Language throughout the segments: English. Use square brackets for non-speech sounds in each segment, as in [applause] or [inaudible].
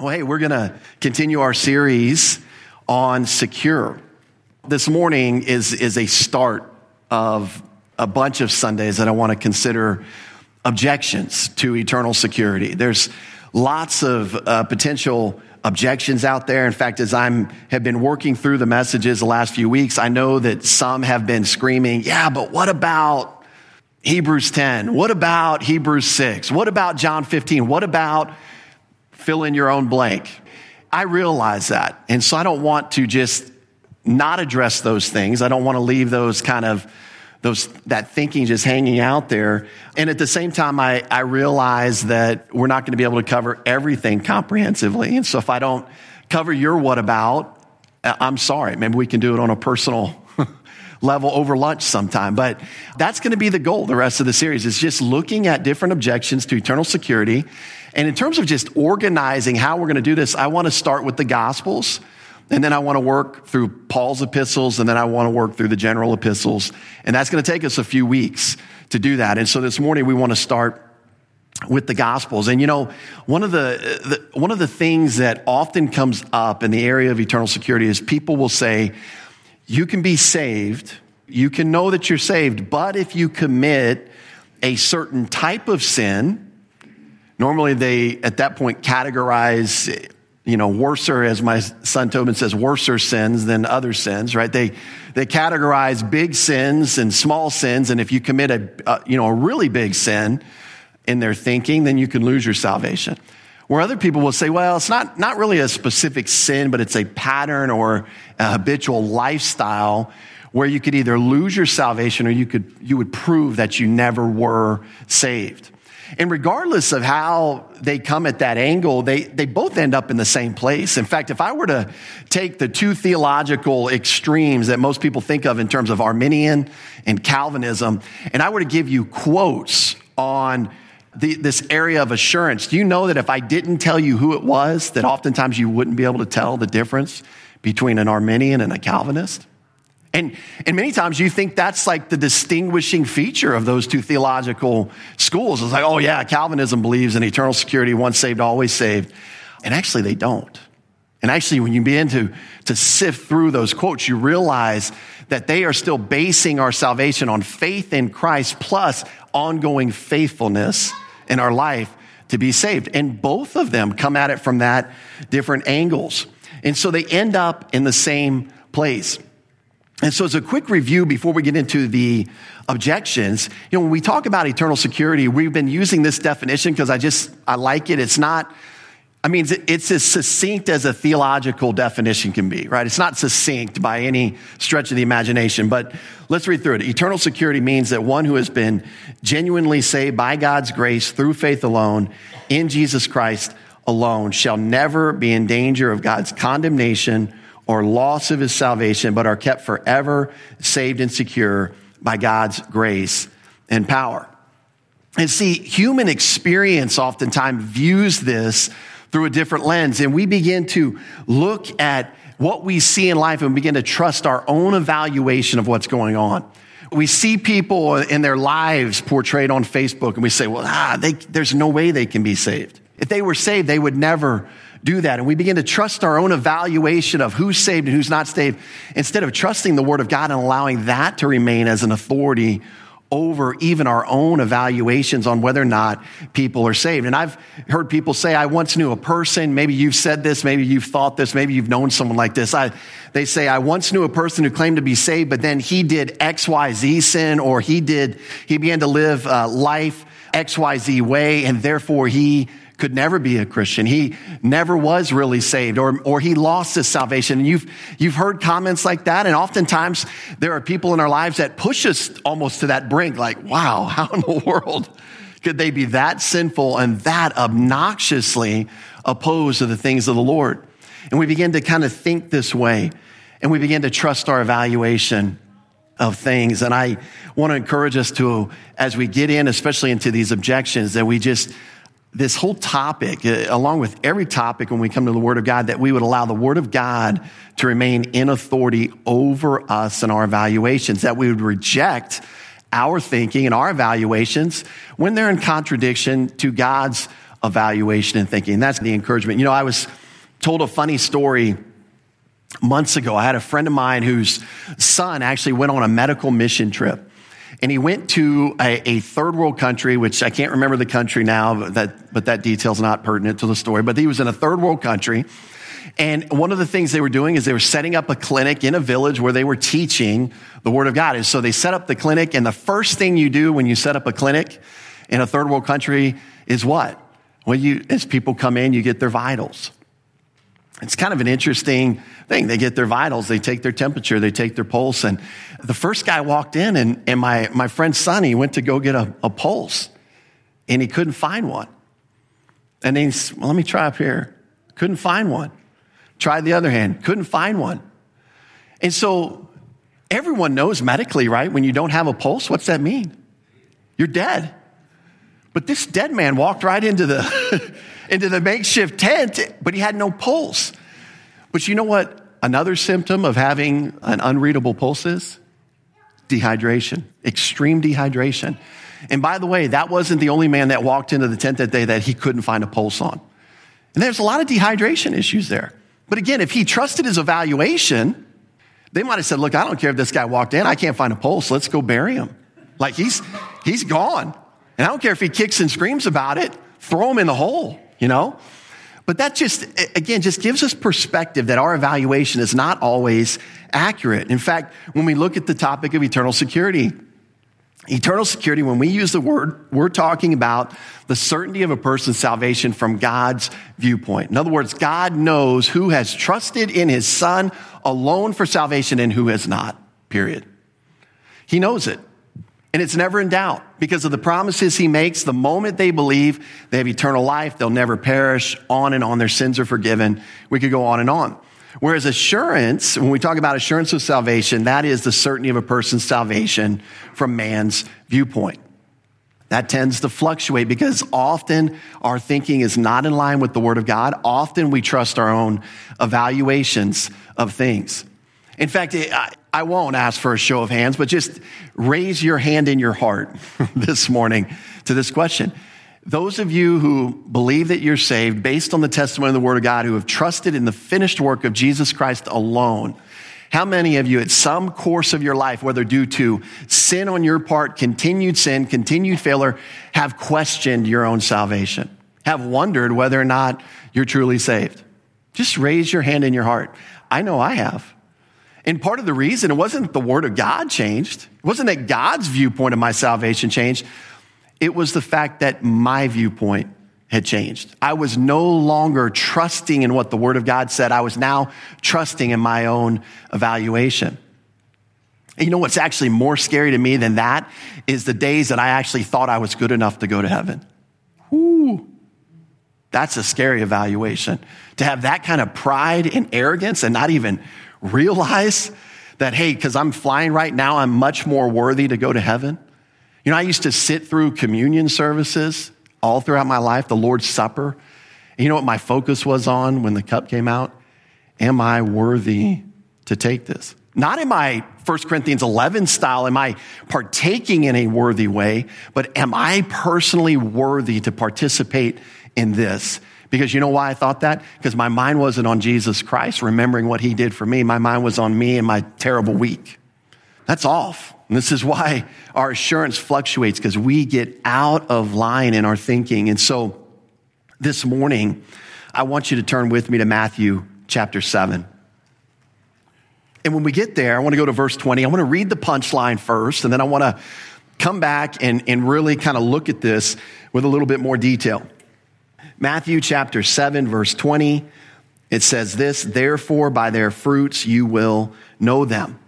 Well, hey, we're going to continue our series on secure. This morning is, is a start of a bunch of Sundays that I want to consider objections to eternal security. There's lots of uh, potential objections out there. In fact, as I'm have been working through the messages the last few weeks, I know that some have been screaming, "Yeah, but what about Hebrews 10? What about Hebrews 6? What about John 15? What about fill in your own blank?" I realize that. And so I don't want to just not address those things. I don't want to leave those kind of those that thinking just hanging out there. And at the same time, I, I realize that we're not going to be able to cover everything comprehensively. And so if I don't cover your what about, uh, I'm sorry. Maybe we can do it on a personal [laughs] level over lunch sometime. But that's going to be the goal the rest of the series is just looking at different objections to eternal security. And in terms of just organizing how we're going to do this, I want to start with the gospels and then I want to work through Paul's epistles, and then I want to work through the general epistles. And that's going to take us a few weeks to do that. And so this morning we want to start with the gospels and you know one of the, the, one of the things that often comes up in the area of eternal security is people will say you can be saved you can know that you're saved but if you commit a certain type of sin normally they at that point categorize you know, worser, as my son Tobin says, worser sins than other sins, right? They, they categorize big sins and small sins. And if you commit a, a, you know, a really big sin in their thinking, then you can lose your salvation. Where other people will say, well, it's not, not really a specific sin, but it's a pattern or a habitual lifestyle where you could either lose your salvation or you could, you would prove that you never were saved. And regardless of how they come at that angle, they, they both end up in the same place. In fact, if I were to take the two theological extremes that most people think of in terms of Arminian and Calvinism, and I were to give you quotes on the, this area of assurance, do you know that if I didn't tell you who it was, that oftentimes you wouldn't be able to tell the difference between an Arminian and a Calvinist? And, and many times you think that's like the distinguishing feature of those two theological schools. It's like, oh yeah, Calvinism believes in eternal security, once saved, always saved. And actually they don't. And actually, when you begin to, to sift through those quotes, you realize that they are still basing our salvation on faith in Christ plus ongoing faithfulness in our life to be saved. And both of them come at it from that different angles. And so they end up in the same place. And so, as a quick review before we get into the objections, you know, when we talk about eternal security, we've been using this definition because I just, I like it. It's not, I mean, it's as succinct as a theological definition can be, right? It's not succinct by any stretch of the imagination, but let's read through it. Eternal security means that one who has been genuinely saved by God's grace through faith alone in Jesus Christ alone shall never be in danger of God's condemnation or loss of his salvation, but are kept forever saved and secure by God's grace and power. And see, human experience oftentimes views this through a different lens, and we begin to look at what we see in life and begin to trust our own evaluation of what's going on. We see people in their lives portrayed on Facebook, and we say, well, ah, they, there's no way they can be saved. If they were saved, they would never do that. And we begin to trust our own evaluation of who's saved and who's not saved instead of trusting the Word of God and allowing that to remain as an authority over even our own evaluations on whether or not people are saved. And I've heard people say, I once knew a person, maybe you've said this, maybe you've thought this, maybe you've known someone like this. I, they say, I once knew a person who claimed to be saved, but then he did XYZ sin or he did, he began to live uh, life XYZ way and therefore he could never be a Christian. He never was really saved or, or he lost his salvation. And you've, you've heard comments like that. And oftentimes there are people in our lives that push us almost to that brink, like, wow, [laughs] how in the world could they be that sinful and that obnoxiously opposed to the things of the Lord? And we begin to kind of think this way and we begin to trust our evaluation of things. And I want to encourage us to, as we get in, especially into these objections, that we just this whole topic, uh, along with every topic when we come to the Word of God, that we would allow the Word of God to remain in authority over us and our evaluations, that we would reject our thinking and our evaluations when they're in contradiction to God's evaluation and thinking. And that's the encouragement. You know, I was told a funny story months ago. I had a friend of mine whose son actually went on a medical mission trip. And he went to a, a, third world country, which I can't remember the country now, but that, but that detail's not pertinent to the story. But he was in a third world country. And one of the things they were doing is they were setting up a clinic in a village where they were teaching the Word of God. And so they set up the clinic. And the first thing you do when you set up a clinic in a third world country is what? Well, you, as people come in, you get their vitals. It's kind of an interesting thing. They get their vitals, they take their temperature, they take their pulse. And the first guy walked in, and, and my, my friend Sonny went to go get a, a pulse, and he couldn't find one. And he's, well, let me try up here. Couldn't find one. Tried the other hand, couldn't find one. And so everyone knows medically, right? When you don't have a pulse, what's that mean? You're dead. But this dead man walked right into the [laughs] into the makeshift tent, but he had no pulse. But you know what another symptom of having an unreadable pulse is? Dehydration, extreme dehydration. And by the way, that wasn't the only man that walked into the tent that day that he couldn't find a pulse on. And there's a lot of dehydration issues there. But again, if he trusted his evaluation, they might have said, Look, I don't care if this guy walked in, I can't find a pulse, let's go bury him. Like he's, he's gone. And I don't care if he kicks and screams about it, throw him in the hole you know? But that just, again, just gives us perspective that our evaluation is not always accurate. In fact, when we look at the topic of eternal security, eternal security, when we use the word, we're talking about the certainty of a person's salvation from God's viewpoint. In other words, God knows who has trusted in his son alone for salvation and who has not, period. He knows it. And it's never in doubt because of the promises he makes. The moment they believe, they have eternal life. They'll never perish. On and on. Their sins are forgiven. We could go on and on. Whereas assurance, when we talk about assurance of salvation, that is the certainty of a person's salvation from man's viewpoint. That tends to fluctuate because often our thinking is not in line with the Word of God. Often we trust our own evaluations of things. In fact, I won't ask for a show of hands, but just raise your hand in your heart [laughs] this morning to this question. Those of you who believe that you're saved based on the testimony of the Word of God, who have trusted in the finished work of Jesus Christ alone, how many of you at some course of your life, whether due to sin on your part, continued sin, continued failure, have questioned your own salvation? Have wondered whether or not you're truly saved? Just raise your hand in your heart. I know I have. And part of the reason it wasn't that the word of God changed. It wasn't that God's viewpoint of my salvation changed. It was the fact that my viewpoint had changed. I was no longer trusting in what the word of God said. I was now trusting in my own evaluation. And you know what's actually more scary to me than that is the days that I actually thought I was good enough to go to heaven. That's a scary evaluation. To have that kind of pride and arrogance and not even realize that, hey, because I'm flying right now, I'm much more worthy to go to heaven? You know, I used to sit through communion services all throughout my life, the Lord's Supper. And you know what my focus was on when the cup came out? Am I worthy to take this? Not in my 1 Corinthians 11 style, am I partaking in a worthy way, but am I personally worthy to participate in this? Because you know why I thought that? Because my mind wasn't on Jesus Christ, remembering what he did for me. My mind was on me and my terrible week. That's off. And this is why our assurance fluctuates because we get out of line in our thinking. And so this morning, I want you to turn with me to Matthew chapter 7. And when we get there, I want to go to verse 20. I want to read the punchline first, and then I want to come back and, and really kind of look at this with a little bit more detail. Matthew chapter 7, verse 20, it says this, therefore by their fruits you will know them.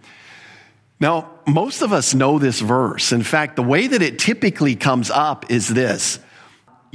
Now, most of us know this verse. In fact, the way that it typically comes up is this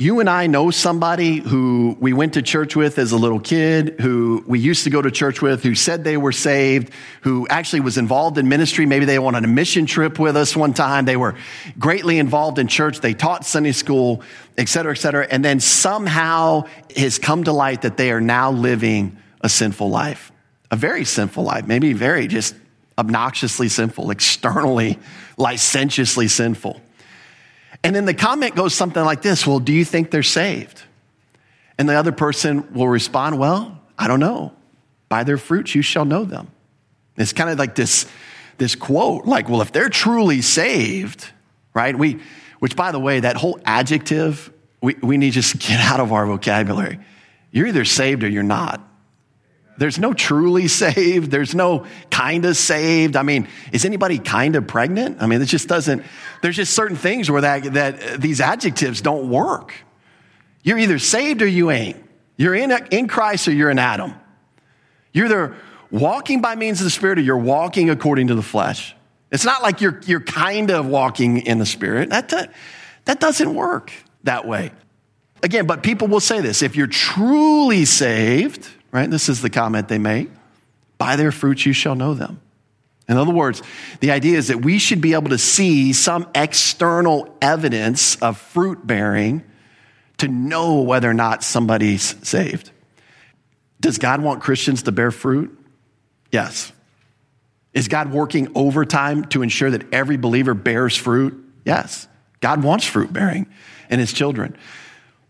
you and I know somebody who we went to church with as a little kid, who we used to go to church with, who said they were saved, who actually was involved in ministry. Maybe they went on a mission trip with us one time. They were greatly involved in church. They taught Sunday school, et cetera, et cetera. And then somehow it has come to light that they are now living a sinful life, a very sinful life, maybe very just obnoxiously sinful, externally, licentiously sinful. And then the comment goes something like this Well, do you think they're saved? And the other person will respond, Well, I don't know. By their fruits you shall know them. It's kind of like this, this quote, like, well, if they're truly saved, right? We, which by the way, that whole adjective, we, we need to just [laughs] get out of our vocabulary. You're either saved or you're not. There's no truly saved. There's no kind of saved. I mean, is anybody kind of pregnant? I mean, it just doesn't, there's just certain things where that, that uh, these adjectives don't work. You're either saved or you ain't. You're in, in Christ or you're in Adam. You're either walking by means of the Spirit or you're walking according to the flesh. It's not like you're, you're kind of walking in the Spirit. That, that doesn't work that way. Again, but people will say this if you're truly saved, right? This is the comment they make by their fruits you shall know them. In other words, the idea is that we should be able to see some external evidence of fruit bearing to know whether or not somebody's saved. Does God want Christians to bear fruit? Yes. Is God working overtime to ensure that every believer bears fruit? Yes. God wants fruit bearing in his children.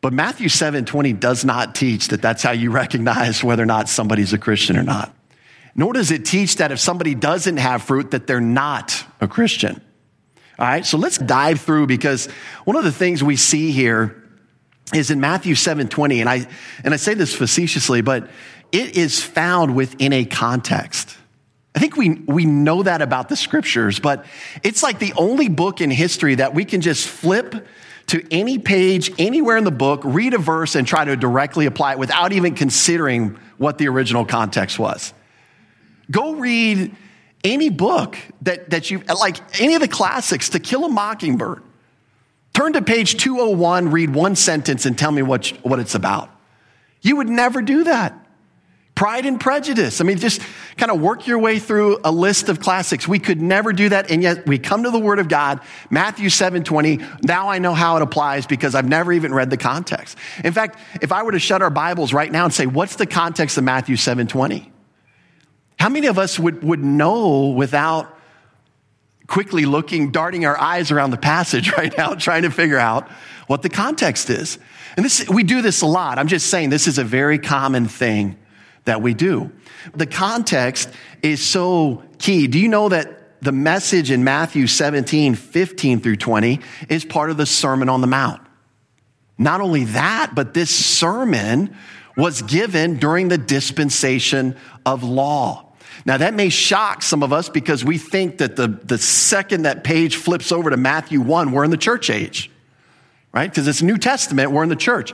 But Matthew 7 20 does not teach that that's how you recognize whether or not somebody's a Christian or not. Nor does it teach that if somebody doesn't have fruit, that they're not a Christian. All right, so let's dive through because one of the things we see here is in Matthew 7 20, and I, and I say this facetiously, but it is found within a context. I think we, we know that about the scriptures, but it's like the only book in history that we can just flip to any page anywhere in the book, read a verse, and try to directly apply it without even considering what the original context was. Go read any book that, that you, like any of the classics, To Kill a Mockingbird. Turn to page 201, read one sentence, and tell me what, what it's about. You would never do that. Pride and Prejudice. I mean, just kind of work your way through a list of classics. We could never do that. And yet we come to the Word of God, Matthew 7 20. Now I know how it applies because I've never even read the context. In fact, if I were to shut our Bibles right now and say, what's the context of Matthew 7 20? How many of us would, would know without quickly looking, darting our eyes around the passage [laughs] right now, trying to figure out what the context is? And this, we do this a lot. I'm just saying this is a very common thing that we do. The context is so key. Do you know that the message in Matthew 17, 15 through 20 is part of the Sermon on the Mount? Not only that, but this sermon was given during the dispensation of law. Now, that may shock some of us because we think that the, the second that page flips over to Matthew 1, we're in the church age, right? Because it's New Testament, we're in the church.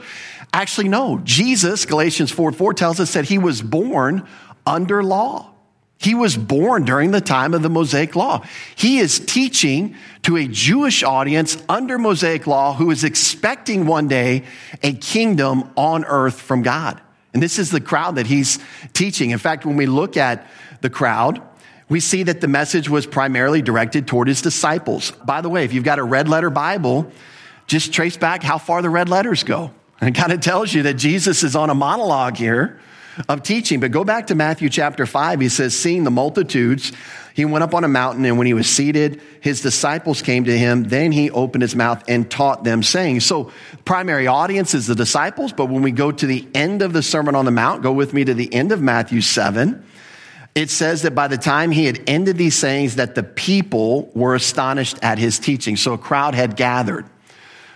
Actually, no. Jesus, Galatians 4 4 tells us that he was born under law. He was born during the time of the Mosaic law. He is teaching to a Jewish audience under Mosaic law who is expecting one day a kingdom on earth from God. And this is the crowd that he's teaching. In fact, when we look at the crowd, we see that the message was primarily directed toward his disciples. By the way, if you've got a red letter Bible, just trace back how far the red letters go. And it kind of tells you that Jesus is on a monologue here of teaching. But go back to Matthew chapter 5. He says, Seeing the multitudes, he went up on a mountain, and when he was seated, his disciples came to him. Then he opened his mouth and taught them, saying, So, primary audience is the disciples, but when we go to the end of the Sermon on the Mount, go with me to the end of Matthew 7. It says that by the time he had ended these sayings, that the people were astonished at his teaching. So a crowd had gathered.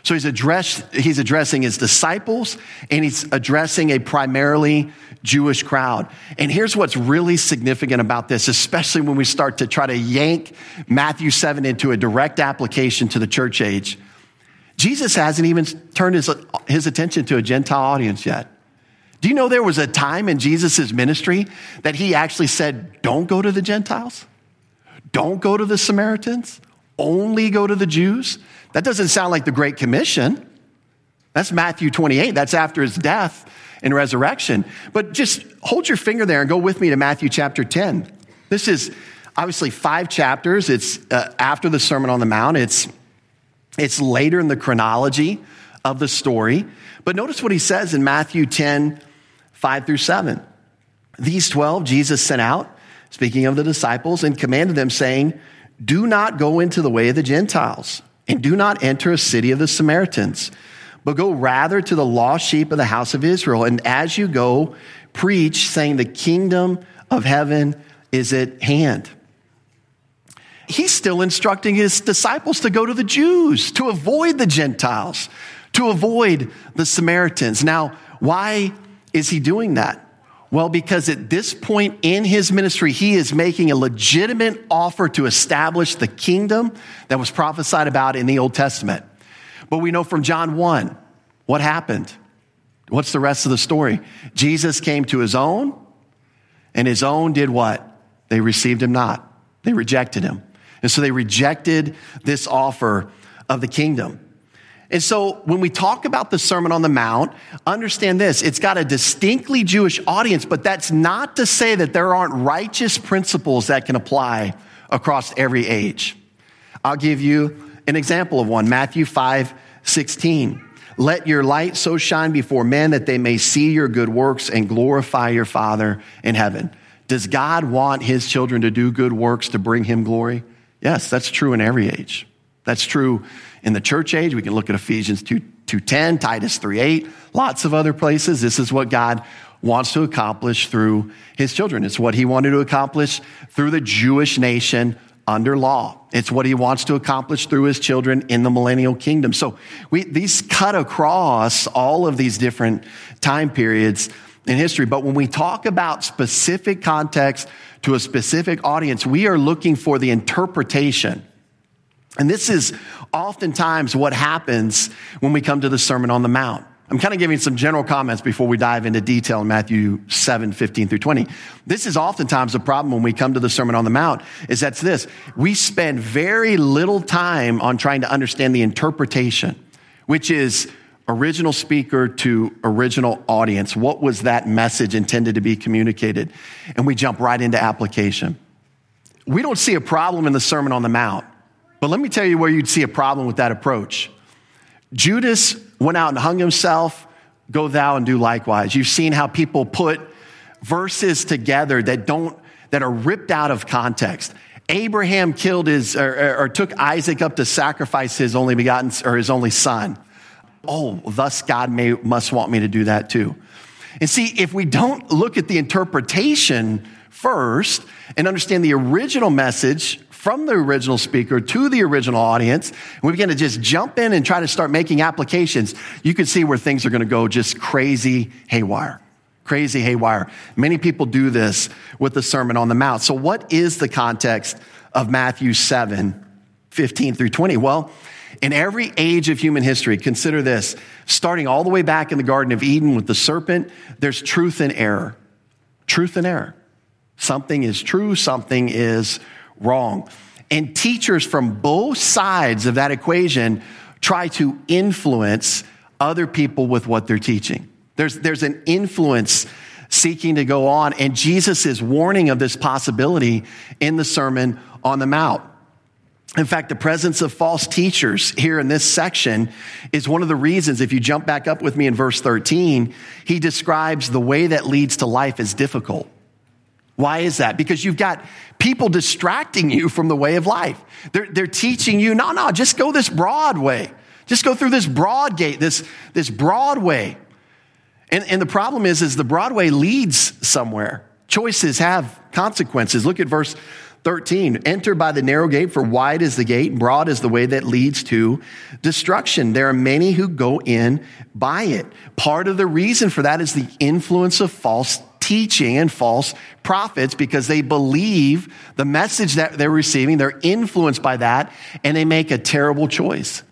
So he's, he's addressing his disciples and he's addressing a primarily Jewish crowd. And here's what's really significant about this, especially when we start to try to yank Matthew 7 into a direct application to the church age. Jesus hasn't even turned his, his attention to a Gentile audience yet. Do you know there was a time in Jesus' ministry that he actually said, Don't go to the Gentiles? Don't go to the Samaritans? Only go to the Jews? That doesn't sound like the Great Commission. That's Matthew 28. That's after his death and resurrection. But just hold your finger there and go with me to Matthew chapter 10. This is obviously five chapters. It's uh, after the Sermon on the Mount. It's, it's later in the chronology of the story. But notice what he says in Matthew 10, 5 through 7. These 12 Jesus sent out, speaking of the disciples, and commanded them, saying, Do not go into the way of the Gentiles and do not enter a city of the Samaritans, but go rather to the lost sheep of the house of Israel. And as you go, preach, saying, The kingdom of heaven is at hand. He's still instructing his disciples to go to the Jews, to avoid the Gentiles, to avoid the Samaritans. Now, why is he doing that? Well, because at this point in his ministry, he is making a legitimate offer to establish the kingdom that was prophesied about in the Old Testament. But we know from John 1 what happened. What's the rest of the story? Jesus came to his own, and his own did what? They received him not. They rejected him. And so they rejected this offer of the kingdom. And so when we talk about the Sermon on the Mount, understand this. It's got a distinctly Jewish audience, but that's not to say that there aren't righteous principles that can apply across every age. I'll give you an example of one. Matthew 5, 16. Let your light so shine before men that they may see your good works and glorify your Father in heaven. Does God want his children to do good works to bring him glory? Yes, that's true in every age. That's true in the church age. We can look at Ephesians 2, 2.10, Titus 3.8, lots of other places. This is what God wants to accomplish through his children. It's what he wanted to accomplish through the Jewish nation under law. It's what he wants to accomplish through his children in the millennial kingdom. So we, these cut across all of these different time periods in history. But when we talk about specific context to a specific audience, we are looking for the interpretation and this is oftentimes what happens when we come to the Sermon on the Mount. I'm kind of giving some general comments before we dive into detail in Matthew 7, 15 through 20. This is oftentimes a problem when we come to the Sermon on the Mount, is that's this. We spend very little time on trying to understand the interpretation, which is original speaker to original audience. What was that message intended to be communicated? And we jump right into application. We don't see a problem in the Sermon on the Mount. But let me tell you where you'd see a problem with that approach. Judas went out and hung himself. Go thou and do likewise. You've seen how people put verses together that don't, that are ripped out of context. Abraham killed his, or, or, took Isaac up to sacrifice his only begotten, or his only son. Oh, thus God may, must want me to do that too. And see, if we don't look at the interpretation first and understand the original message from the original speaker to the original audience, and we begin to just jump in and try to start making applications, you can see where things are going to go just crazy haywire. Crazy haywire. Many people do this with the Sermon on the Mount. So, what is the context of Matthew 7, 15 through 20? Well, in every age of human history, consider this starting all the way back in the Garden of Eden with the serpent, there's truth and error. Truth and error. Something is true, something is wrong. And teachers from both sides of that equation try to influence other people with what they're teaching. There's, there's an influence seeking to go on, and Jesus is warning of this possibility in the Sermon on the Mount. In fact, the presence of false teachers here in this section is one of the reasons, if you jump back up with me in verse 13, he describes the way that leads to life as difficult. Why is that? Because you've got people distracting you from the way of life. They're, they're teaching you, no, no, just go this broad way. Just go through this broad gate, this, this broad way. And, and the problem is, is the broad way leads somewhere. Choices have consequences. Look at verse 13. Enter by the narrow gate, for wide is the gate, and broad is the way that leads to destruction. There are many who go in by it. Part of the reason for that is the influence of false teaching and false prophets because they believe the message that they're receiving. They're influenced by that and they make a terrible choice.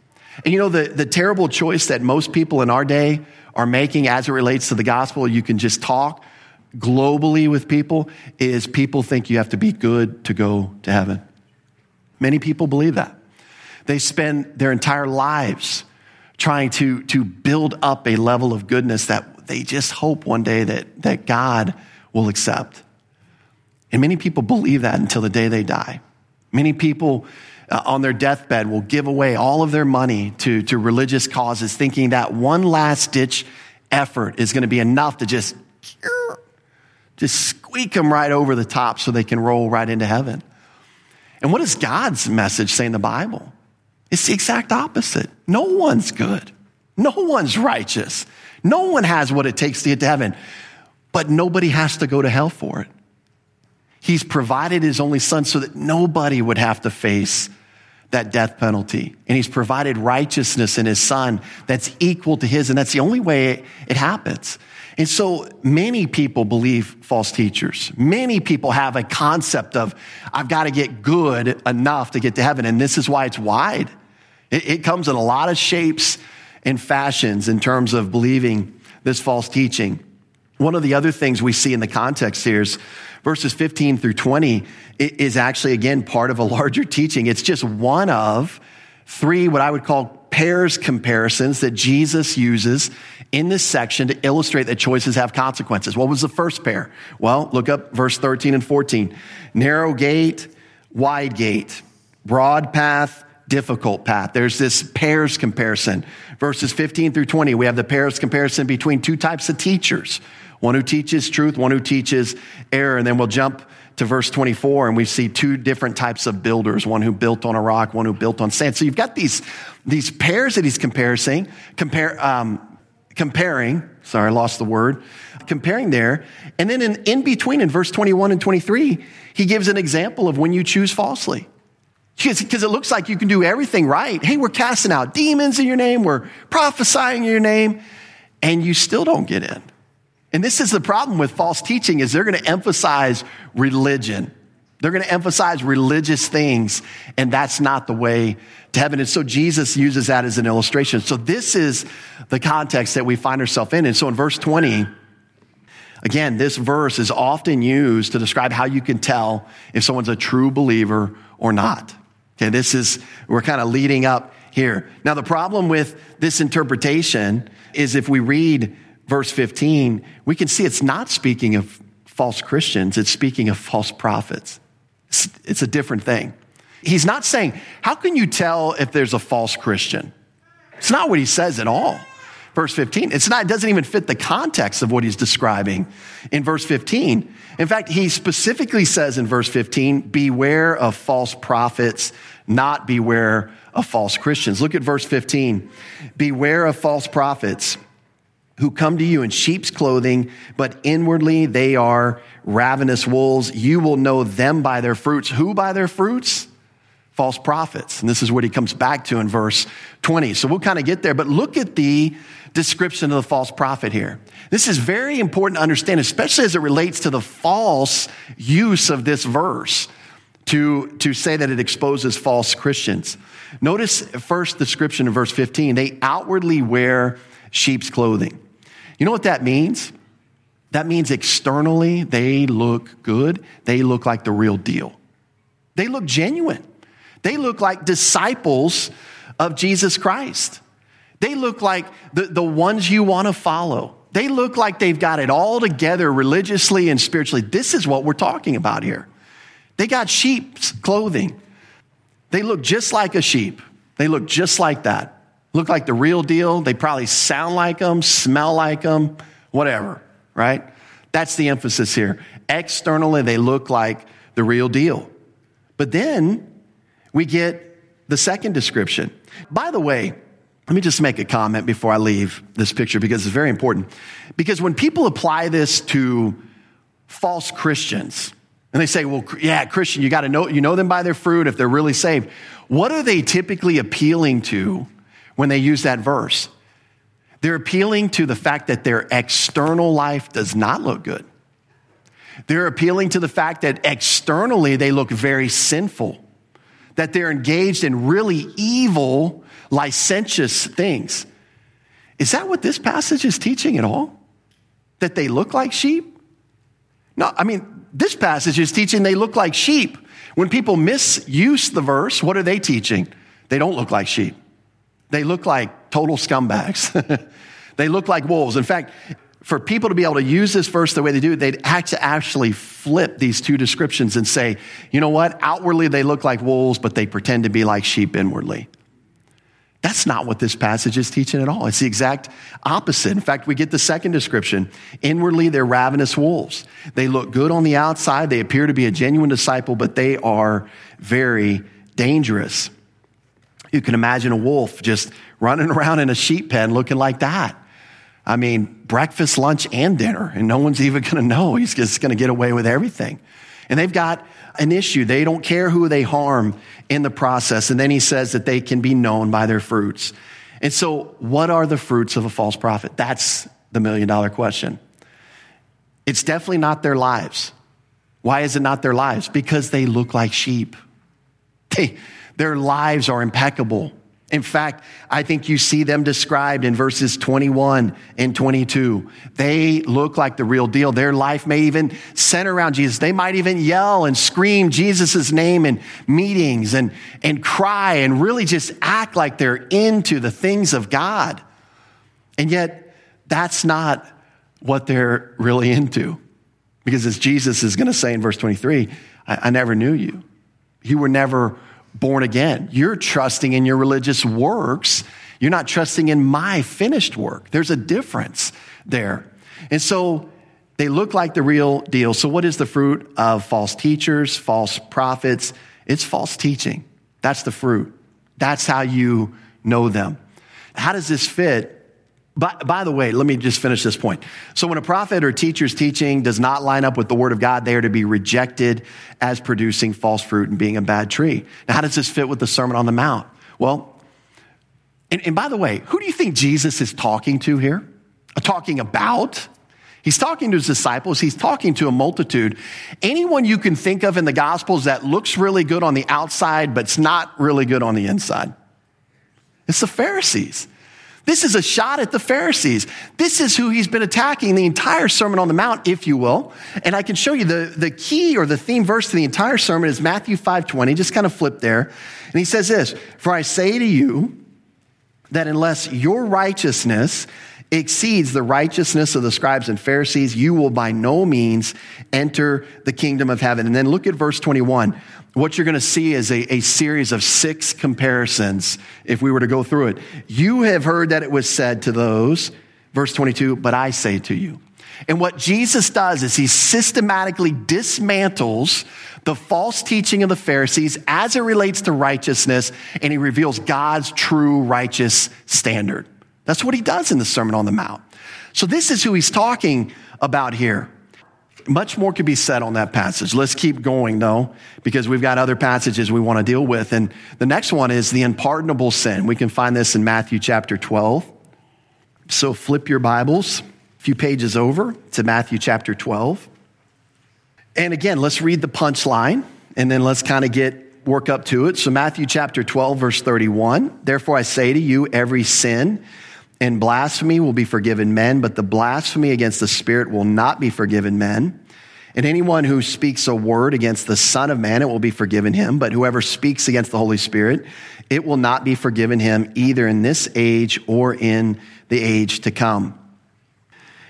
And you know, the, the terrible choice that most people in our day are making as it relates to the gospel, you can just talk globally with people, is people think you have to be good to go to heaven. Many people believe that. They spend their entire lives trying to, to build up a level of goodness that they just hope one day that, that God will accept. And many people believe that until the day they die. Many people uh, on their deathbed will give away all of their money to, to religious causes, thinking that one last ditch effort is going to be enough to just, just squeak them right over the top so they can roll right into heaven. And what does God's message say in the Bible? It's the exact opposite. No one's good. No one's righteous. No one has what it takes to get to heaven, but nobody has to go to hell for it. He's provided his only son so that nobody would have to face that death penalty. And he's provided righteousness in his son that's equal to his, and that's the only way it happens. And so many people believe false teachers. Many people have a concept of, I've got to get good enough to get to heaven. And this is why it's wide. It, it comes in a lot of shapes and fashions in terms of believing this false teaching. One of the other things we see in the context here is verses 15 through 20 is actually, again, part of a larger teaching. It's just one of three, what I would call pairs comparisons that Jesus uses in this section to illustrate that choices have consequences. What was the first pair? Well, look up verse 13 and 14. Narrow gate, wide gate, broad path, difficult path. There's this pairs comparison. Verses 15 through 20, we have the pairs comparison between two types of teachers one who teaches truth, one who teaches error. And then we'll jump to verse 24 and we see two different types of builders one who built on a rock, one who built on sand. So you've got these, these pairs that he's comparing, compare, um, comparing, sorry, I lost the word, comparing there. And then in, in between, in verse 21 and 23, he gives an example of when you choose falsely. Because it looks like you can do everything right. Hey, we're casting out demons in your name, we're prophesying in your name, and you still don't get in. And this is the problem with false teaching is they're going to emphasize religion. They're going to emphasize religious things, and that's not the way to heaven. And so Jesus uses that as an illustration. So this is the context that we find ourselves in. And so in verse 20, again, this verse is often used to describe how you can tell if someone's a true believer or not. Okay, this is, we're kind of leading up here. Now, the problem with this interpretation is if we read verse 15, we can see it's not speaking of false Christians, it's speaking of false prophets. It's, it's a different thing. He's not saying, how can you tell if there's a false Christian? It's not what he says at all. Verse 15, it's not, it doesn't even fit the context of what he's describing in verse 15. In fact, he specifically says in verse 15, beware of false prophets, not beware of false Christians. Look at verse 15. Beware of false prophets who come to you in sheep's clothing, but inwardly they are ravenous wolves. You will know them by their fruits. Who by their fruits? False prophets. And this is what he comes back to in verse 20. So we'll kind of get there, but look at the description of the false prophet here. This is very important to understand, especially as it relates to the false use of this verse to, to say that it exposes false Christians. Notice first description in verse 15. They outwardly wear sheep's clothing. You know what that means? That means externally they look good. They look like the real deal. They look genuine. They look like disciples of Jesus Christ. They look like the, the ones you want to follow. They look like they've got it all together religiously and spiritually. This is what we're talking about here. They got sheep's clothing. They look just like a sheep. They look just like that. Look like the real deal. They probably sound like them, smell like them, whatever, right? That's the emphasis here. Externally, they look like the real deal. But then we get the second description. By the way, let me just make a comment before I leave this picture because it's very important. Because when people apply this to false Christians, and they say, well, yeah, Christian, you got to know, you know them by their fruit if they're really saved. What are they typically appealing to when they use that verse? They're appealing to the fact that their external life does not look good. They're appealing to the fact that externally they look very sinful, that they're engaged in really evil licentious things. Is that what this passage is teaching at all? That they look like sheep? No, I mean, this passage is teaching they look like sheep. When people misuse the verse, what are they teaching? They don't look like sheep. They look like total scumbags. [laughs] they look like wolves. In fact, for people to be able to use this verse the way they do, they'd have to actually flip these two descriptions and say, you know what? Outwardly, they look like wolves, but they pretend to be like sheep inwardly. That's not what this passage is teaching at all. It's the exact opposite. In fact, we get the second description. Inwardly, they're ravenous wolves. They look good on the outside. They appear to be a genuine disciple, but they are very dangerous. You can imagine a wolf just running [laughs] around in a sheep pen looking like that. I mean, breakfast, lunch, and dinner, and no one's even going to know. He's just going to get away with everything. And they've got an issue. They don't care who they harm in the process. And then he says that they can be known by their fruits. And so, what are the fruits of a false prophet? That's the million dollar question. It's definitely not their lives. Why is it not their lives? Because they look like sheep. [laughs] They, their lives are impeccable. In fact, I think you see them described in verses 21 and 22. They look like the real deal. Their life may even center around Jesus. They might even yell and scream Jesus' name in meetings and, and cry and really just act like they're into the things of God. And yet, that's not what they're really into. Because as Jesus is going to say in verse 23, I, I never knew you. You were never born again. You're trusting in your religious works. You're not trusting in my finished work. There's a difference there. And so they look like the real deal. So, what is the fruit of false teachers, false prophets? It's false teaching. That's the fruit. That's how you know them. How does this fit by, by, the way, let me just finish this point. So, when a prophet or teacher's teaching does not line up with the word of God, they are to be rejected as producing false fruit and being a bad tree. Now, how does this fit with the Sermon on the Mount? Well, and, and by the way, who do you think Jesus is talking to here? Uh, talking about? He's talking to his disciples. He's talking to a multitude. Anyone you can think of in the Gospels that looks really good on the outside, but it's not really good on the inside. It's the Pharisees. This is a shot at the Pharisees. This is who he's been attacking the entire Sermon on the Mount, if you will. And I can show you the, the key or the theme verse to the entire sermon is Matthew 5.20. Just kind of flip there. And he says this, For I say to you that unless your righteousness exceeds the righteousness of the scribes and Pharisees, you will by no means enter the kingdom of heaven. And then look at verse 21 what you're going to see is a, a, series of six comparisons if we were to go through it. You have heard that it was said to those, verse 22, but I say to you. And what Jesus does is he systematically dismantles the false teaching of the Pharisees as it relates to righteousness, and he reveals God's true righteous standard. That's what he does in the Sermon on the Mount. So this is who he's talking about here. Much more could be said on that passage. Let's keep going though, because we've got other passages we want to deal with. And the next one is the unpardonable sin. We can find this in Matthew chapter 12. So flip your Bibles a few pages over to Matthew chapter 12. And again, let's read the punchline and then let's kind of get work up to it. So Matthew chapter 12 verse 31. Therefore I say to you, every sin and blasphemy will be forgiven men, but the blasphemy against the Spirit will not be forgiven men. And anyone who speaks a word against the Son of Man, it will be forgiven him. But whoever speaks against the Holy Spirit, it will not be forgiven him either in this age or in the age to come.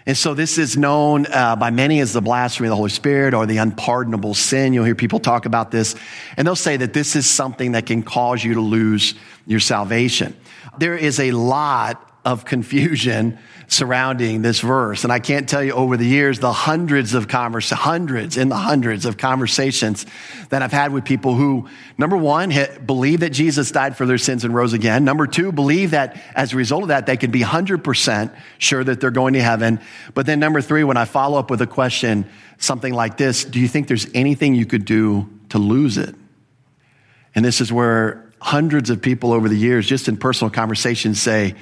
And so this is known uh, by many as the blasphemy of the Holy Spirit or the unpardonable sin. You'll hear people talk about this, and they'll say that this is something that can cause you to lose your salvation. There is a lot of confusion surrounding this verse. And I can't tell you over the years, the hundreds of convers, hundreds in the hundreds of conversations that I've had with people who, number one, believe that Jesus died for their sins and rose again. Number two, believe that as a result of that, they can be 100% sure that they're going to heaven. But then number three, when I follow up with a question, something like this, do you think there's anything you could do to lose it? And this is where hundreds of people over the years, just in personal conversations say,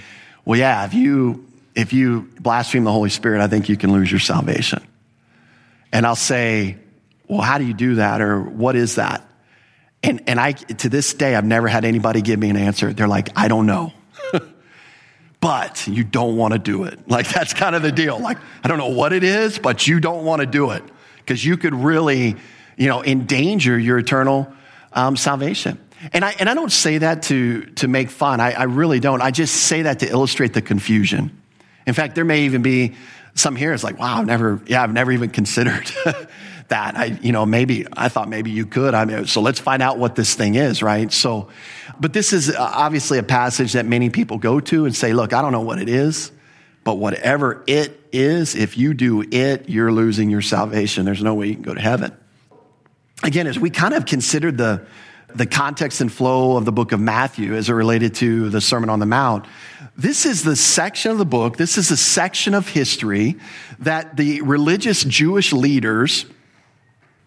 well, yeah, if you, if you blaspheme the Holy Spirit, I think you can lose your salvation. And I'll say, well, how do you do that? Or what is that? And, and I, to this day, I've never had anybody give me an answer. They're like, I don't know. [laughs] but you don't want to do it. Like, that's kind of the deal. Like, I don't know what it is, but you don't want to do it because you could really, you know, endanger your eternal um, salvation. And I, and I don't say that to, to make fun. I, I really don't. I just say that to illustrate the confusion. In fact, there may even be some here. It's like, wow, I've never, yeah, I've never even considered [laughs] that. I, you know, maybe, I thought maybe you could. I mean, so let's find out what this thing is, right? So, but this is uh, obviously a passage that many people go to and say, look, I don't know what it is, but whatever it is, if you do it, you're losing your salvation. There's no way you can go to heaven. Again, as we kind of considered the, the context and flow of the book of Matthew as it related to the Sermon on the Mount. This is the section of the book, this is a section of history that the religious Jewish leaders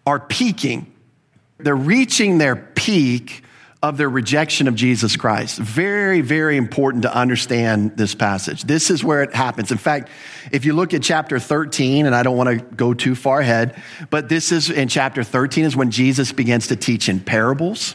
are peaking. They're reaching their peak of their rejection of Jesus Christ. Very, very important to understand this passage. This is where it happens. In fact, if you look at chapter 13, and I don't want to go too far ahead, but this is in chapter 13 is when Jesus begins to teach in parables.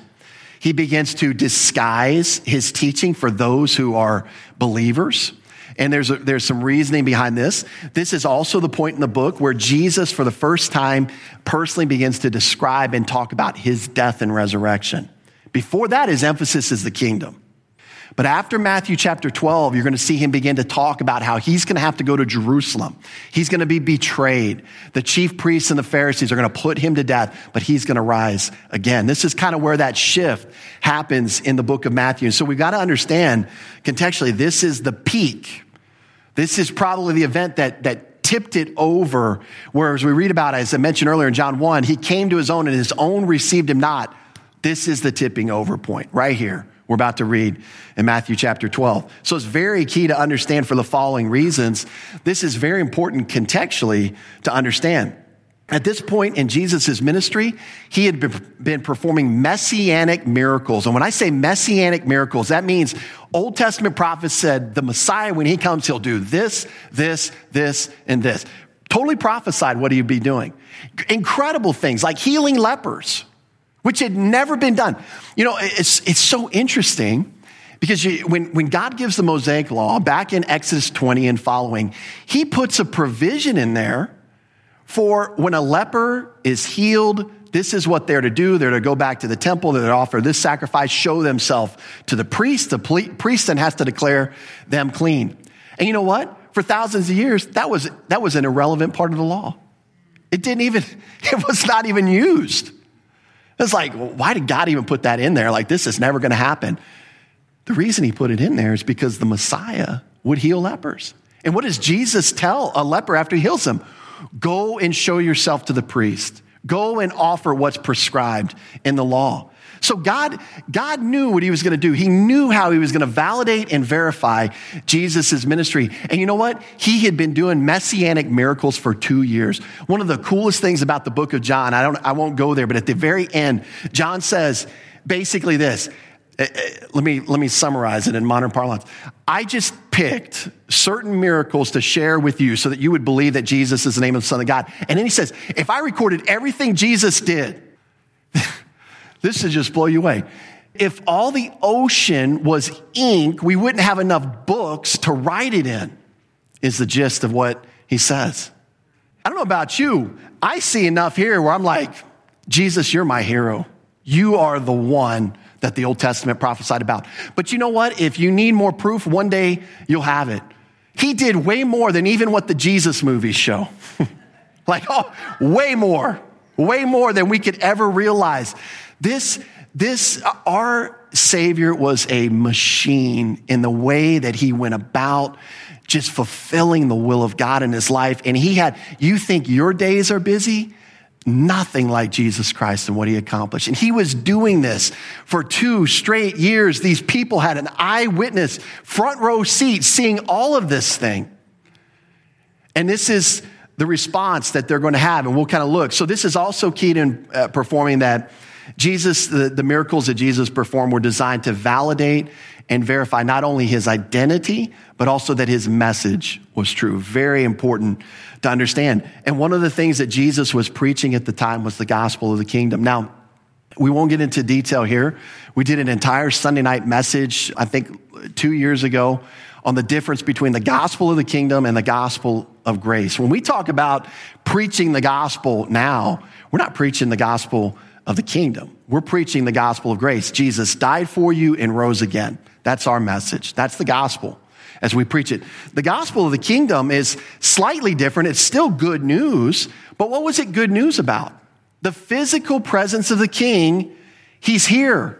He begins to disguise his teaching for those who are believers. And there's, a, there's some reasoning behind this. This is also the point in the book where Jesus, for the first time, personally begins to describe and talk about his death and resurrection. Before that, his emphasis is the kingdom. But after Matthew chapter 12, you're going to see him begin to talk about how he's going to have to go to Jerusalem. He's going to be betrayed. The chief priests and the Pharisees are going to put him to death, but he's going to rise again. This is kind of where that shift happens in the book of Matthew. So we've got to understand contextually, this is the peak. This is probably the event that, that tipped it over. Whereas we read about, as I mentioned earlier in John 1, he came to his own and his own received him not. This is the tipping over point right here. We're about to read in Matthew chapter 12. So it's very key to understand for the following reasons. This is very important contextually to understand. At this point in Jesus' ministry, he had been performing messianic miracles. And when I say messianic miracles, that means Old Testament prophets said the Messiah, when he comes, he'll do this, this, this, and this. Totally prophesied what he'd be doing. Incredible things like healing lepers which had never been done. You know, it's, it's so interesting because you, when, when God gives the Mosaic law back in Exodus 20 and following, he puts a provision in there for when a leper is healed, this is what they're to do. They're to go back to the temple, they're to offer this sacrifice, show themselves to the priest. The priest then has to declare them clean. And you know what? For thousands of years, that was, that was an irrelevant part of the law. It didn't even, [laughs] it was not even used. It's like, why did God even put that in there? Like, this is never going to happen. The reason he put it in there is because the Messiah would heal lepers. And what does Jesus tell a leper after he heals him? Go and show yourself to the priest. Go and offer what's prescribed in the law. So God, God knew what he was going to do. He knew how he was going to validate and verify Jesus' ministry. And you know what? He had been doing messianic miracles for two years. One of the coolest things about the book of John, I don't, I won't go there, but at the very end, John says basically this. Eh, eh, let me, let me summarize it in modern parlance. I just picked certain miracles to share with you so that you would believe that Jesus is the name of the Son of God. And then he says, if I recorded everything Jesus did, this should just blow you away. If all the ocean was ink, we wouldn't have enough books to write it in, is the gist of what he says. I don't know about you. I see enough here where I'm like, Jesus, you're my hero. You are the one that the Old Testament prophesied about. But you know what? If you need more proof, one day you'll have it. He did way more than even what the Jesus movies show. [laughs] like, oh, way more, way more than we could ever realize. This, this, our Savior was a machine in the way that he went about just fulfilling the will of God in his life. And he had, you think your days are busy? Nothing like Jesus Christ and what he accomplished. And he was doing this for two straight years. These people had an eyewitness, front row seat, seeing all of this thing. And this is the response that they're going to have. And we'll kind of look. So, this is also key to uh, performing that Jesus, the, the miracles that Jesus performed were designed to validate and verify not only his identity, but also that his message was true. Very important to understand. And one of the things that Jesus was preaching at the time was the gospel of the kingdom. Now, we won't get into detail here. We did an entire Sunday night message, I think two years ago, on the difference between the gospel of the kingdom and the gospel of grace. When we talk about preaching the gospel now, we're not preaching the gospel of the kingdom. We're preaching the gospel of grace. Jesus died for you and rose again. That's our message. That's the gospel as we preach it. The gospel of the kingdom is slightly different. It's still good news, but what was it good news about? The physical presence of the king. He's here.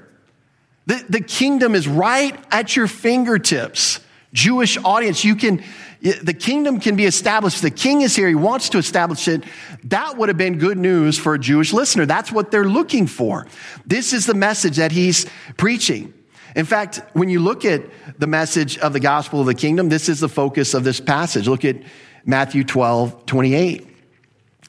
The, the kingdom is right at your fingertips. Jewish audience, you can, the kingdom can be established. The king is here. He wants to establish it. That would have been good news for a Jewish listener. That's what they're looking for. This is the message that he's preaching. In fact, when you look at the message of the gospel of the kingdom, this is the focus of this passage. Look at Matthew 12, 28.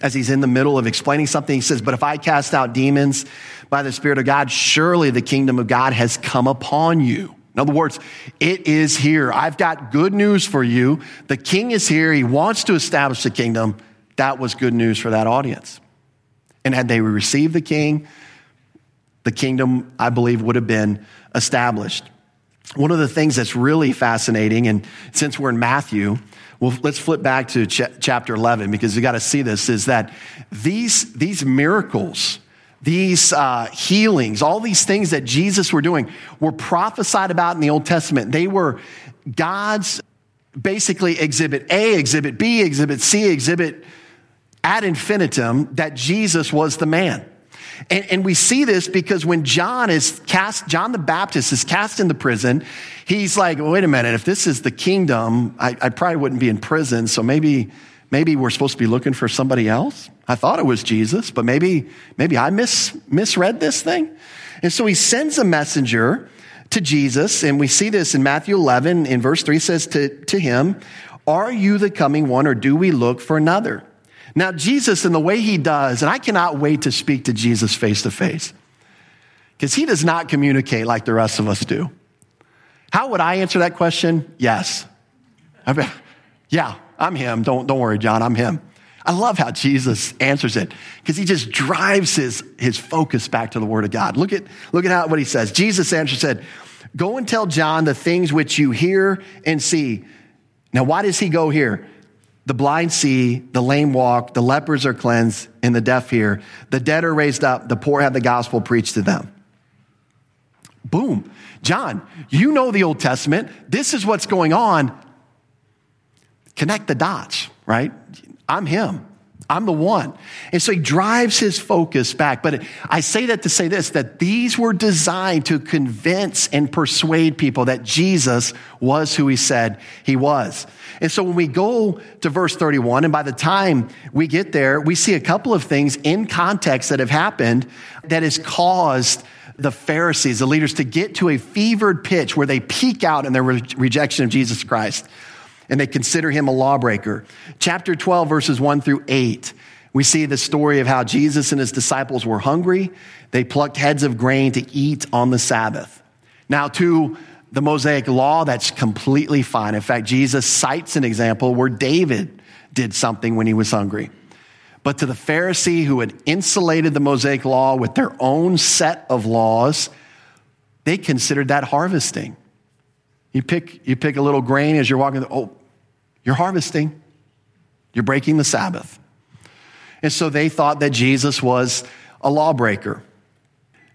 As he's in the middle of explaining something, he says, But if I cast out demons by the Spirit of God, surely the kingdom of God has come upon you. In other words, it is here. I've got good news for you. The king is here. He wants to establish the kingdom. That was good news for that audience. And had they received the king, the kingdom, I believe, would have been established. One of the things that's really fascinating, and since we're in Matthew, well, let's flip back to ch- chapter 11 because you got to see this, is that these, these miracles, these uh, healings, all these things that Jesus were doing were prophesied about in the Old Testament. They were God's basically exhibit A, exhibit B, exhibit C, exhibit ad infinitum that Jesus was the man. And, and, we see this because when John is cast, John the Baptist is cast into prison, he's like, wait a minute, if this is the kingdom, I, I probably wouldn't be in prison. So maybe, maybe we're supposed to be looking for somebody else. I thought it was Jesus, but maybe, maybe I mis, misread this thing. And so he sends a messenger to Jesus, and we see this in Matthew 11 in verse 3 says to, to him, Are you the coming one, or do we look for another? Now, Jesus, in the way he does, and I cannot wait to speak to Jesus face to face, because he does not communicate like the rest of us do. How would I answer that question? Yes. I mean, yeah, I'm him. Don't, don't worry, John, I'm him. I love how Jesus answers it because he just drives his, his focus back to the word of God. Look at, look at how, what he says. Jesus answered, said, go and tell John the things which you hear and see. Now, why does he go here? The blind see, the lame walk, the lepers are cleansed, and the deaf hear. The dead are raised up, the poor have the gospel preached to them. Boom. John, you know the Old Testament. This is what's going on. Connect the dots, right? I'm him. I'm the one. And so he drives his focus back. But I say that to say this that these were designed to convince and persuade people that Jesus was who he said he was. And so when we go to verse 31, and by the time we get there, we see a couple of things in context that have happened that has caused the Pharisees, the leaders, to get to a fevered pitch where they peak out in their re- rejection of Jesus Christ and they consider him a lawbreaker. Chapter 12, verses 1 through 8, we see the story of how Jesus and his disciples were hungry. They plucked heads of grain to eat on the Sabbath. Now, to the Mosaic law, that's completely fine. In fact, Jesus cites an example where David did something when he was hungry. But to the Pharisee who had insulated the Mosaic law with their own set of laws, they considered that harvesting. You pick, you pick a little grain as you're walking, oh, you're harvesting. You're breaking the Sabbath. And so they thought that Jesus was a lawbreaker.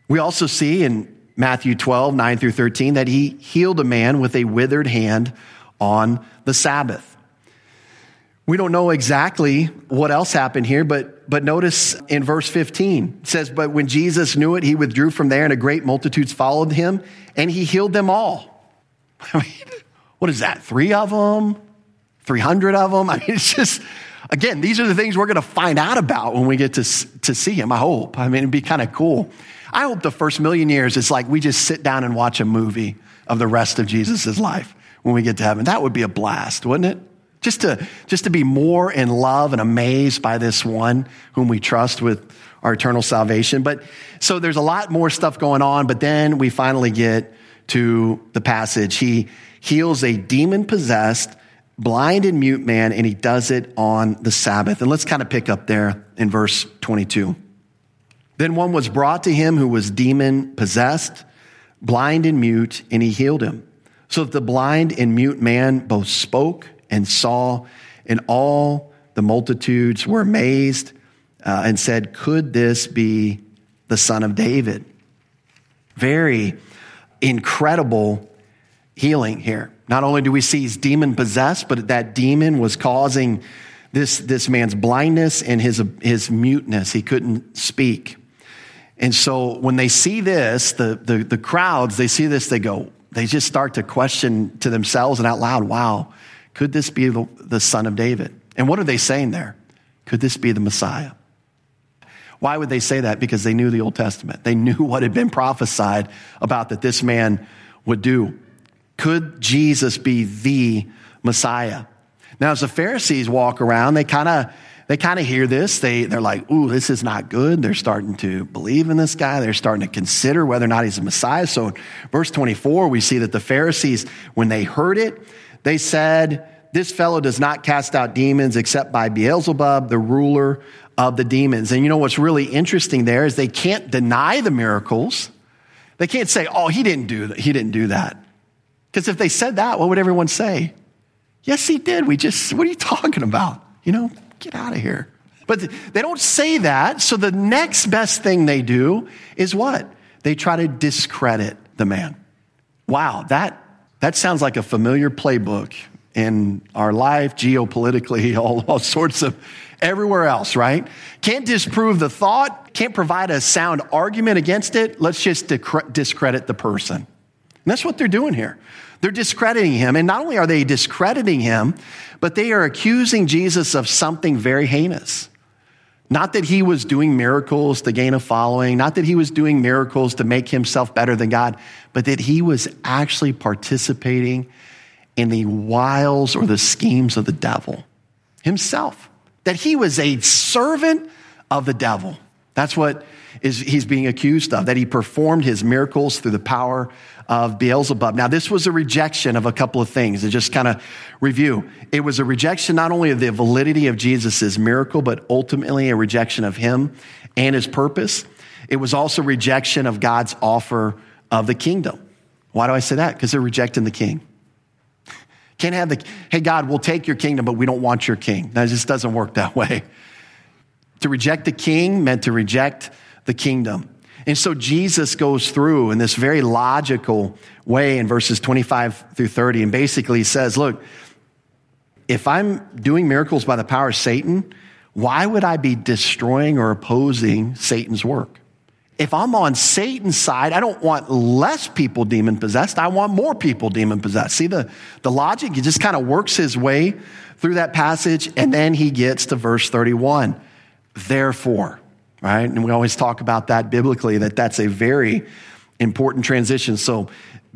We also see in Matthew 12, 9 through 13, that he healed a man with a withered hand on the Sabbath. We don't know exactly what else happened here, but, but notice in verse 15, it says, But when Jesus knew it, he withdrew from there, and a great multitudes followed him, and he healed them all. [laughs] I mean, what is that? Three of them? 300 of them? I mean, it's just, again, these are the things we're going to find out about when we get to, to see him, I hope. I mean, it'd be kind of cool. I hope the first million years is like we just sit down and watch a movie of the rest of Jesus' life when we get to heaven. That would be a blast, wouldn't it? Just to, just to be more in love and amazed by this one whom we trust with our eternal salvation. But so there's a lot more stuff going on, but then we finally get to the passage. He heals a demon possessed, blind and mute man, and he does it on the Sabbath. And let's kind of pick up there in verse 22. Then one was brought to him who was demon possessed, blind and mute, and he healed him. So that the blind and mute man both spoke and saw, and all the multitudes were amazed uh, and said, Could this be the son of David? Very incredible healing here. Not only do we see he's demon possessed, but that demon was causing this, this man's blindness and his, his muteness. He couldn't speak. And so when they see this, the, the, the crowds, they see this, they go, they just start to question to themselves and out loud, wow, could this be the, the son of David? And what are they saying there? Could this be the Messiah? Why would they say that? Because they knew the Old Testament. They knew [laughs] what had been prophesied about that this man would do. Could Jesus be the Messiah? Now, as the Pharisees walk around, they kind of they kind of hear this. They, they're like, ooh, this is not good. They're starting to believe in this guy. They're starting to consider whether or not he's a Messiah. So verse 24, we see that the Pharisees, when they heard it, they said, this fellow does not cast out demons except by Beelzebub, the ruler of the demons. And you know what's really interesting there is they can't deny the miracles. They can't say, oh, he didn't do that. He didn't do that. Because if they said that, what would everyone say? Yes, he did. We just, what are you talking about? You know, Get out of here. But they don't say that. So the next best thing they do is what? They try to discredit the man. Wow, that, that sounds like a familiar playbook in our life, geopolitically, [laughs] all, all sorts of everywhere else, right? Can't disprove the thought, can't provide a sound argument against it. Let's just discredit the person. And that's what they're doing here. They're discrediting him. And not only are they discrediting him, but they are accusing Jesus of something very heinous. Not that he was doing miracles to gain a following, not that he was doing miracles to make himself better than God, but that he was actually participating in the wiles or the schemes of the devil himself. That he was a servant of the devil. That's what is he's being accused of, that he performed his miracles through the power of Beelzebub. Now, this was a rejection of a couple of things to just kind of review. It was a rejection not only of the validity of Jesus' miracle, but ultimately a rejection of him and his purpose. It was also rejection of God's offer of the kingdom. Why do I say that? Because they're rejecting the king. Can't have the, hey, God, we'll take your kingdom, but we don't want your king. That just doesn't work that way. To reject the king meant to reject the kingdom. And so Jesus goes through in this very logical way in verses 25 through 30 and basically says, look, if I'm doing miracles by the power of Satan, why would I be destroying or opposing Satan's work? If I'm on Satan's side, I don't want less people demon possessed. I want more people demon possessed. See the, the logic? He just kind of works his way through that passage and then he gets to verse 31. Therefore, right? And we always talk about that biblically, that that's a very important transition. So,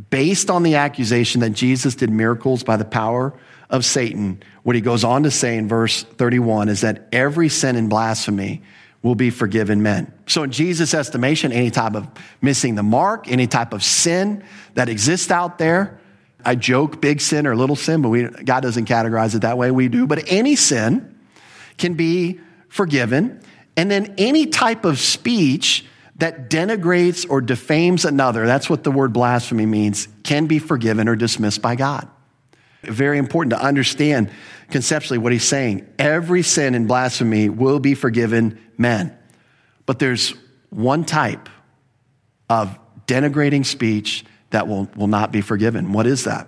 based on the accusation that Jesus did miracles by the power of Satan, what he goes on to say in verse 31 is that every sin and blasphemy will be forgiven men. So, in Jesus' estimation, any type of missing the mark, any type of sin that exists out there, I joke big sin or little sin, but we, God doesn't categorize it that way. We do. But any sin can be forgiven. And then any type of speech that denigrates or defames another, that's what the word blasphemy means, can be forgiven or dismissed by God. Very important to understand conceptually what he's saying. Every sin and blasphemy will be forgiven men. But there's one type of denigrating speech that will, will not be forgiven. What is that?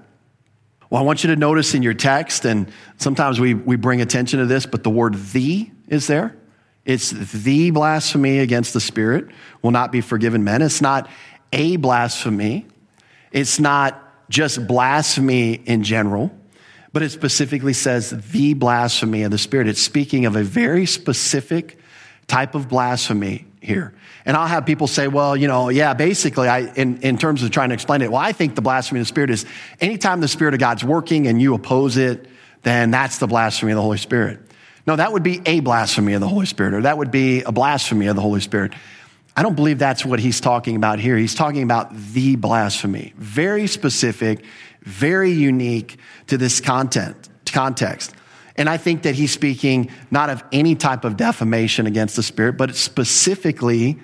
Well, I want you to notice in your text, and sometimes we, we bring attention to this, but the word the is there. It's the blasphemy against the Spirit will not be forgiven men. It's not a blasphemy. It's not just blasphemy in general, but it specifically says the blasphemy of the Spirit. It's speaking of a very specific type of blasphemy here. And I'll have people say, well, you know, yeah, basically, I, in, in terms of trying to explain it, well, I think the blasphemy of the Spirit is anytime the Spirit of God's working and you oppose it, then that's the blasphemy of the Holy Spirit. No, that would be a blasphemy of the Holy Spirit, or that would be a blasphemy of the Holy Spirit. I don't believe that's what he's talking about here. He's talking about the blasphemy. Very specific, very unique to this content, context. And I think that he's speaking not of any type of defamation against the Spirit, but specifically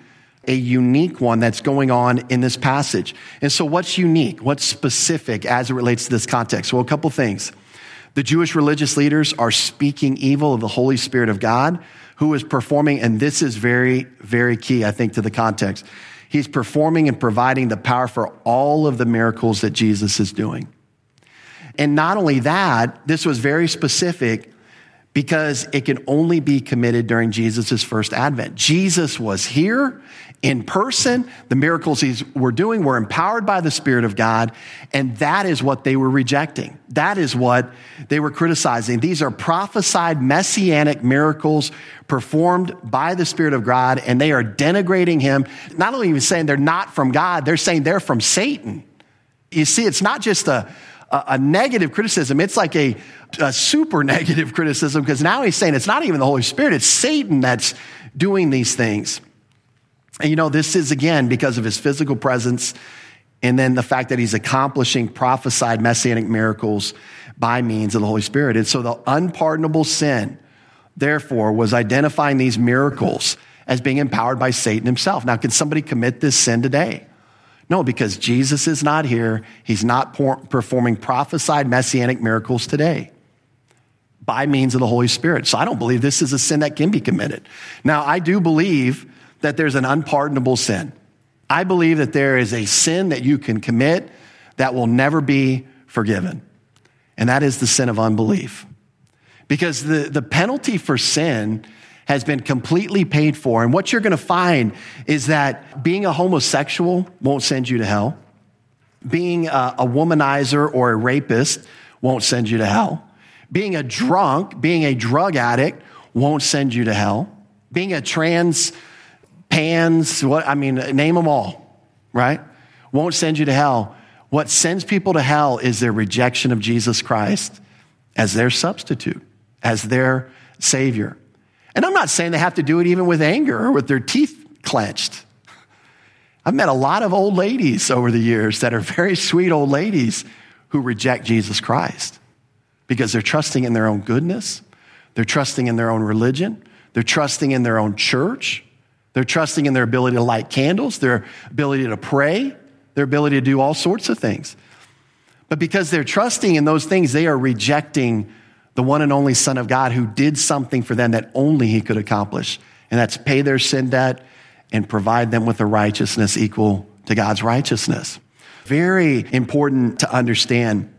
a unique one that's going on in this passage. And so, what's unique? What's specific as it relates to this context? Well, a couple things. The Jewish religious leaders are speaking evil of the Holy Spirit of God, who is performing, and this is very, very key, I think, to the context. He's performing and providing the power for all of the miracles that Jesus is doing. And not only that, this was very specific because it can only be committed during Jesus' first advent. Jesus was here in person. The miracles he were doing were empowered by the Spirit of God, and that is what they were rejecting. That is what they were criticizing. These are prophesied messianic miracles performed by the Spirit of God, and they are denigrating him. Not only even saying they're not from God, they're saying they're from Satan. You see, it's not just a, a, negative criticism, it's like a a super [laughs] negative criticism because now he's saying it's not even the Holy Spirit, it's Satan that's doing these things. And you know, this is again because of his physical presence and then the fact that he's accomplishing prophesied messianic miracles by means of the Holy Spirit. And so the unpardonable sin, therefore, was identifying these miracles as being empowered by Satan himself. Now, can somebody commit this sin today? No, because Jesus is not here. He's not performing prophesied messianic miracles today by means of the Holy Spirit. So I don't believe this is a sin that can be committed. Now, I do believe that there's an unpardonable sin. I believe that there is a sin that you can commit that will never be forgiven. And that is the sin of unbelief. Because the, the penalty for sin has been completely paid for. And what you're going to find is that being a homosexual won't send you to hell. Being a, a womanizer or a rapist won't send you to hell. Being a drunk, being a drug addict won't send you to hell. Being a trans pans, what, I mean, name them all, right? Won't send you to hell. What sends people to hell is their rejection of Jesus Christ as their substitute, as their savior. And I'm not saying they have to do it even with anger or with their teeth clenched. I've met a lot of old ladies over the years that are very sweet old ladies who reject Jesus Christ because they're trusting in their own goodness, they're trusting in their own religion, they're trusting in their own church, they're trusting in their ability to light candles, their ability to pray, their ability to do all sorts of things. But because they're trusting in those things, they are rejecting the one and only Son of God who did something for them that only He could accomplish. And that's pay their sin debt and provide them with a righteousness equal to God's righteousness. Very important to understand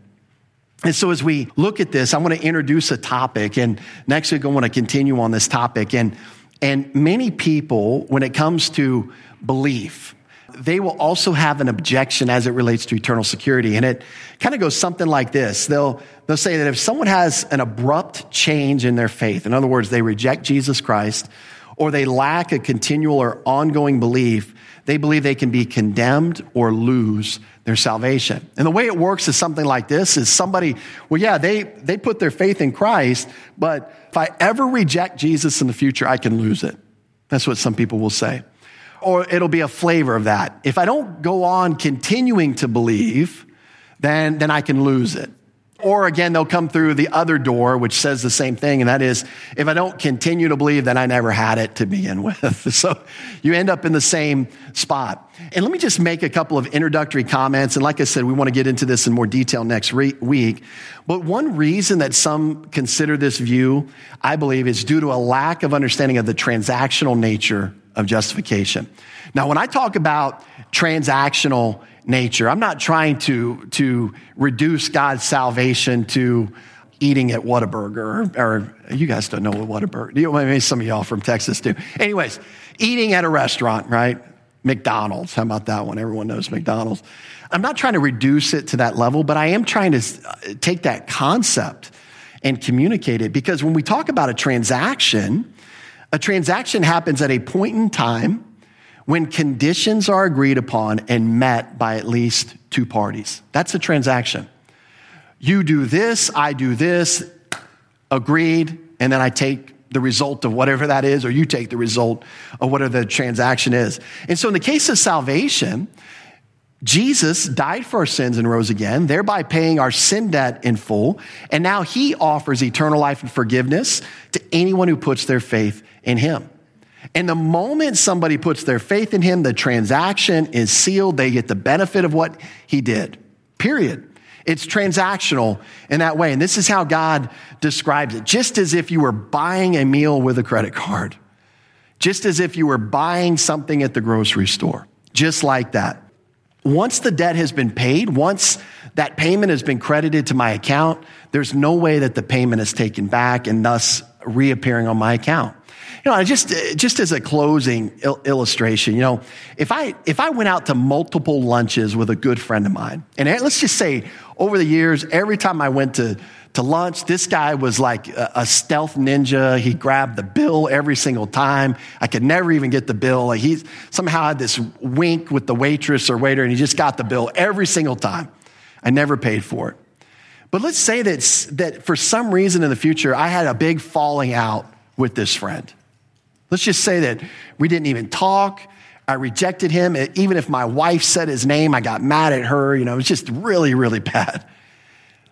and so as we look at this, I want to introduce a topic and next week I want to continue on this topic. And, and many people, when it comes to belief, they will also have an objection as it relates to eternal security. And it kind of goes something like this. They'll, they'll say that if someone has an abrupt change in their faith, in other words, they reject Jesus Christ, or they lack a continual or ongoing belief, they believe they can be condemned or lose their salvation. And the way it works is something like this is somebody, well, yeah, they, they put their faith in Christ, but if I ever reject Jesus in the future, I can lose it. That's what some people will say. Or it'll be a flavor of that. If I don't go on continuing to believe, then, then I can lose it. Or again, they'll come through the other door, which says the same thing. And that is, if I don't continue to believe, then I never had it to begin [laughs] with. so you end up in the same spot. And let me just make a couple of introductory comments. And like I said, we want to get into this in more detail next re- week. But one reason that some consider this view, I believe, is due to a lack of understanding of the transactional nature of justification. Now, when I talk about transactional nature. I'm not trying to, to reduce God's salvation to eating at Whataburger, or, or you guys don't know what Whataburger, you, maybe some of y'all from Texas do. Anyways, eating at a restaurant, right? McDonald's. How about that one? Everyone knows McDonald's. I'm not trying to reduce it to that level, but I am trying to uh, take that concept and communicate it because when we talk about a transaction, a transaction happens at a point in time when conditions are agreed upon and met by at least two parties. That's a transaction. You do this, I do this, agreed, and then I take the result of whatever that is, or you take the result of whatever the transaction is. And so in the case of salvation, Jesus died for our sins and rose again, thereby paying our sin debt in full. And now he offers eternal life and forgiveness to anyone who puts their faith in him. And the moment somebody puts their faith in him, the transaction is sealed. They get the benefit of what he did. Period. It's transactional in that way. And this is how God describes it. Just as if you were buying a meal with a credit card. Just as if you were buying something at the grocery store. Just like that. once the debt has been paid, once that payment has been credited to my account, there's no way that the payment is taken back and thus reappearing on my account. You know, just, uh, just as a closing il- illustration, you know, if I, if I went out to multiple lunches with a good friend of mine, and let's just say over the years, every time I went to, to lunch, this guy was like a, a stealth ninja. He grabbed the bill every single time. I could never even get the bill. Like he somehow had this wink with the waitress or waiter, and he just got the bill every single time. I never paid for it. But let's say that, that for some reason in the future, I had a big falling out with this friend. Let's just say that we didn't even talk. I rejected him. Even if my wife said his name, I got mad at her. You know, it was just really, really bad.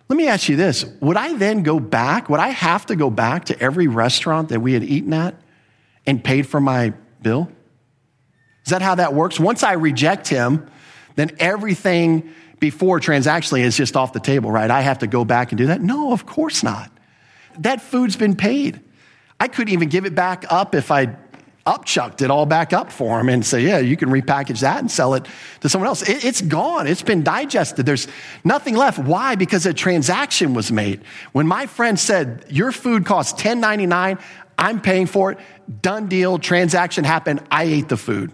Let me ask you this Would I then go back? Would I have to go back to every restaurant that we had eaten at and paid for my bill? Is that how that works? Once I reject him, then everything before transactionally is just off the table, right? I have to go back and do that? No, of course not. That food's been paid. I couldn't even give it back up if I upchucked it all back up for him and say, yeah, you can repackage that and sell it to someone else. It, it's gone. It's been digested. There's nothing left. Why? Because a transaction was made. When my friend said, your food costs $10.99, I'm paying for it, done deal, transaction happened, I ate the food.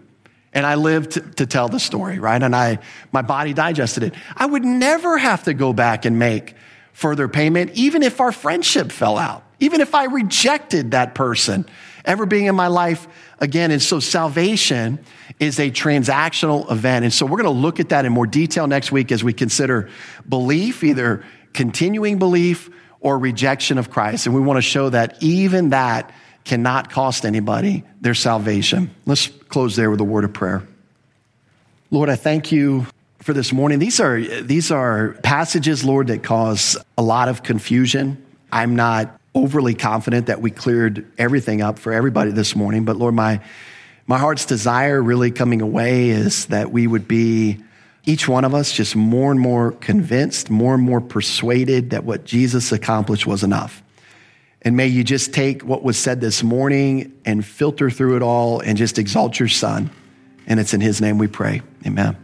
And I lived to, to tell the story, right? And I, my body digested it. I would never have to go back and make further payment, even if our friendship fell out. Even if I rejected that person ever being in my life again. And so salvation is a transactional event. And so we're going to look at that in more detail next week as we consider belief, either continuing belief or rejection of Christ. And we want to show that even that cannot cost anybody their salvation. Let's close there with a word of prayer. Lord, I thank you for this morning. These are, these are passages, Lord, that cause a lot of confusion. I'm not overly confident that we cleared everything up for everybody this morning, but Lord, my, my heart's desire really coming away is that we would be, each one of us, just more and more convinced, more and more persuaded that what Jesus accomplished was enough. And may you just take what was said this morning and filter through it all and just exalt your son. And it's in his name we pray. Amen.